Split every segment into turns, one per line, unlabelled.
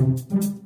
thank you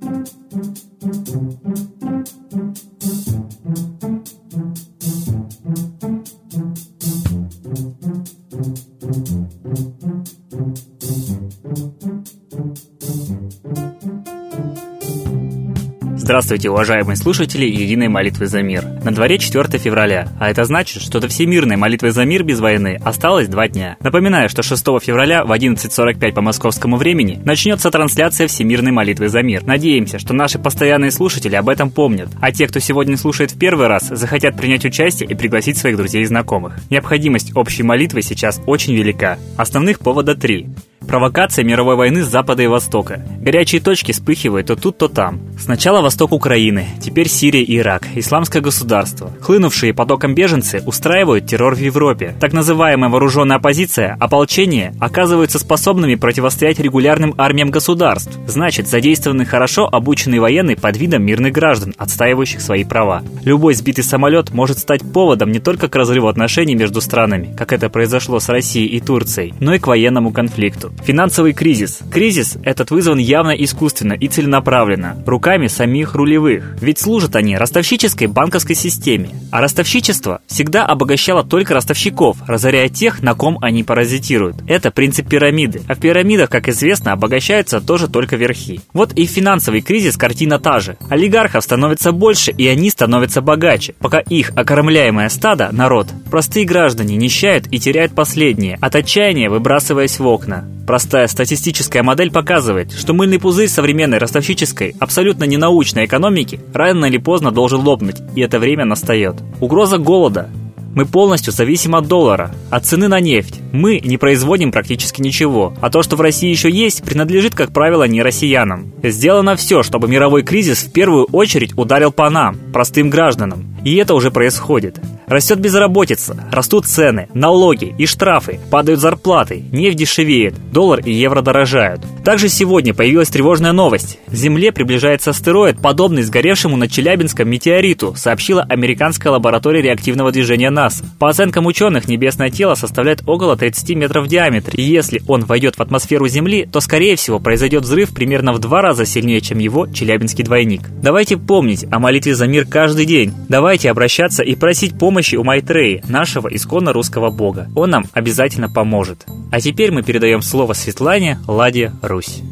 Здравствуйте, уважаемые слушатели Единой молитвы за мир. На дворе 4 февраля, а это значит, что до Всемирной молитвы за мир без войны осталось два дня. Напоминаю, что 6 февраля в 11.45 по московскому времени начнется трансляция Всемирной молитвы за мир. Надеемся, что наши постоянные слушатели об этом помнят, а те, кто сегодня слушает в первый раз, захотят принять участие и пригласить своих друзей и знакомых. Необходимость общей молитвы сейчас очень велика. Основных повода три. Провокация мировой войны с запада и востока. Горячие точки вспыхивают то тут, то там. Сначала восток Украины, теперь Сирия и Ирак, исламское государство. Хлынувшие потоком беженцы устраивают террор в Европе. Так называемая вооруженная оппозиция, ополчение, оказываются способными противостоять регулярным армиям государств. Значит, задействованы хорошо обученные военные под видом мирных граждан, отстаивающих свои права. Любой сбитый самолет может стать поводом не только к разрыву отношений между странами, как это произошло с Россией и Турцией, но и к военному конфликту. Финансовый кризис. Кризис этот вызван явно искусственно и целенаправленно, руками самих рулевых. Ведь служат они ростовщической банковской системе. А ростовщичество всегда обогащало только ростовщиков, разоряя тех, на ком они паразитируют. Это принцип пирамиды. А в пирамидах, как известно, обогащаются тоже только верхи. Вот и финансовый кризис картина та же. Олигархов становится больше, и они становятся богаче, пока их окормляемое стадо, народ, простые граждане нищают и теряют последние, от отчаяния выбрасываясь в окна. Простая статистическая модель показывает, что мыльный пузырь современной ростовщической, абсолютно ненаучной экономики рано или поздно должен лопнуть, и это время настает. Угроза голода, мы полностью зависим от доллара, от цены на нефть. Мы не производим практически ничего, а то, что в России еще есть, принадлежит, как правило, не россиянам. Сделано все, чтобы мировой кризис в первую очередь ударил по нам, простым гражданам. И это уже происходит. Растет безработица, растут цены, налоги и штрафы, падают зарплаты, нефть дешевеет, доллар и евро дорожают. Также сегодня появилась тревожная новость. Земле приближается астероид, подобный сгоревшему на Челябинском метеориту, сообщила американская лаборатория реактивного движения НАСА. По оценкам ученых, небесное тело составляет около 30 метров в диаметре, и если он войдет в атмосферу Земли, то, скорее всего, произойдет взрыв примерно в два раза сильнее, чем его челябинский двойник. Давайте помнить о молитве за мир каждый день. Давайте обращаться и просить помощи у Майтреи, нашего исконно русского бога. Он нам обязательно поможет. А теперь мы передаем слово Светлане Ладе Русь.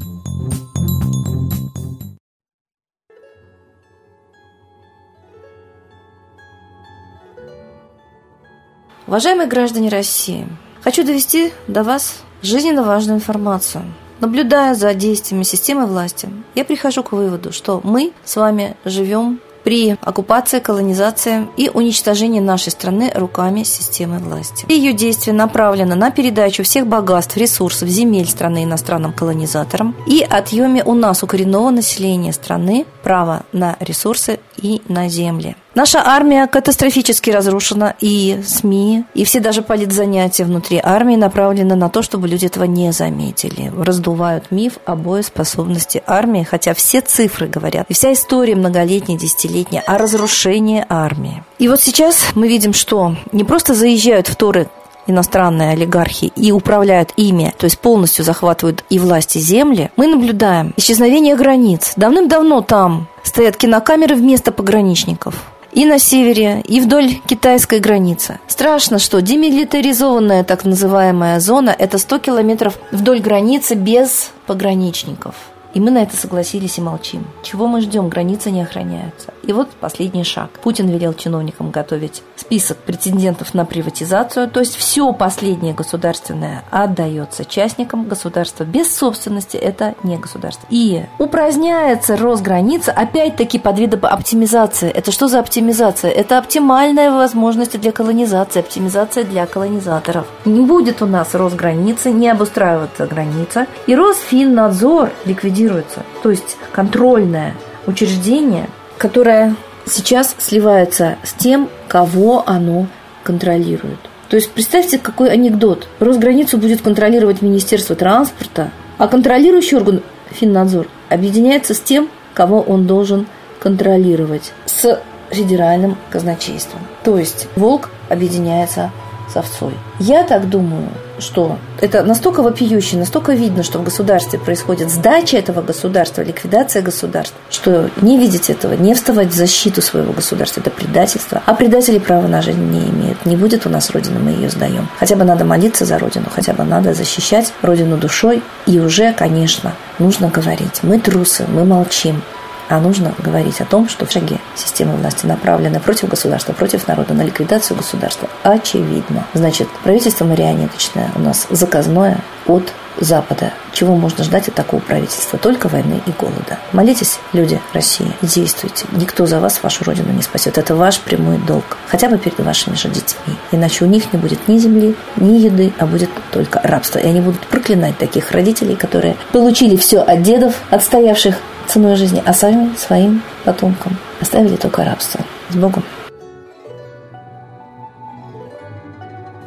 Уважаемые граждане России, хочу довести до вас жизненно важную информацию. Наблюдая за действиями системы власти, я прихожу к выводу, что мы с вами живем при оккупации, колонизации и уничтожении нашей страны руками системы власти. Ее действия направлены на передачу всех богатств, ресурсов, земель страны иностранным колонизаторам и отъеме у нас, у коренного населения страны, права на ресурсы и на земли. Наша армия катастрофически разрушена, и СМИ, и все даже политзанятия внутри армии направлены на то, чтобы люди этого не заметили. Раздувают миф о боеспособности армии, хотя все цифры говорят, и вся история многолетняя, десятилетняя о разрушении армии. И вот сейчас мы видим, что не просто заезжают в Торы иностранные олигархи и управляют ими, то есть полностью захватывают и власти земли, мы наблюдаем исчезновение границ. Давным-давно там стоят кинокамеры вместо пограничников и на севере, и вдоль китайской границы. Страшно, что демилитаризованная так называемая зона – это 100 километров вдоль границы без пограничников – и мы на это согласились и молчим. Чего мы ждем? Границы не охраняются. И вот последний шаг. Путин велел чиновникам готовить список претендентов на приватизацию, то есть все последнее государственное отдается частникам государства. Без собственности это не государство. И упраздняется Росграница, опять-таки под видом оптимизации. Это что за оптимизация? Это оптимальная возможность для колонизации, оптимизация для колонизаторов. Не будет у нас Росграницы, не обустраивается граница. И Росфиннадзор ликвидирует ликвидируется. То есть контрольное учреждение, которое сейчас сливается с тем, кого оно контролирует. То есть представьте, какой анекдот. Росграницу будет контролировать Министерство транспорта, а контролирующий орган Финнадзор объединяется с тем, кого он должен контролировать, с федеральным казначейством. То есть волк объединяется с овцой. Я так думаю, что это настолько вопиюще, настолько видно, что в государстве происходит сдача этого государства, ликвидация государства, что не видеть этого, не вставать в защиту своего государства, это предательство. А предатели права на жизнь не имеют. Не будет у нас Родина, мы ее сдаем. Хотя бы надо молиться за Родину, хотя бы надо защищать Родину душой. И уже, конечно, нужно говорить. Мы трусы, мы молчим а нужно говорить о том, что шаги системы власти направлены против государства, против народа, на ликвидацию государства. Очевидно. Значит, правительство марионеточное у нас заказное от Запада. Чего можно ждать от такого правительства? Только войны и голода. Молитесь, люди России, действуйте. Никто за вас вашу родину не спасет. Это ваш прямой долг. Хотя бы перед вашими же детьми. Иначе у них не будет ни земли, ни еды, а будет только рабство. И они будут проклинать таких родителей, которые получили все от дедов, отстоявших ценой жизни, а сами своим потомкам оставили только рабство. С Богом.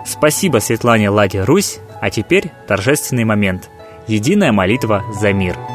Спасибо Светлане Ладе Русь, а теперь торжественный момент. Единая молитва за мир –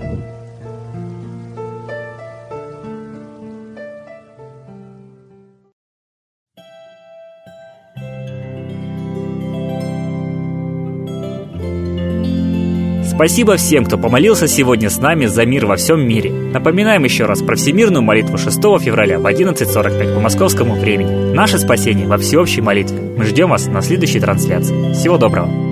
Спасибо всем, кто помолился сегодня с нами за мир во всем мире. Напоминаем еще раз про всемирную молитву 6 февраля в 11.45 по московскому времени. Наше спасение во всеобщей молитве. Мы ждем вас на следующей трансляции. Всего доброго!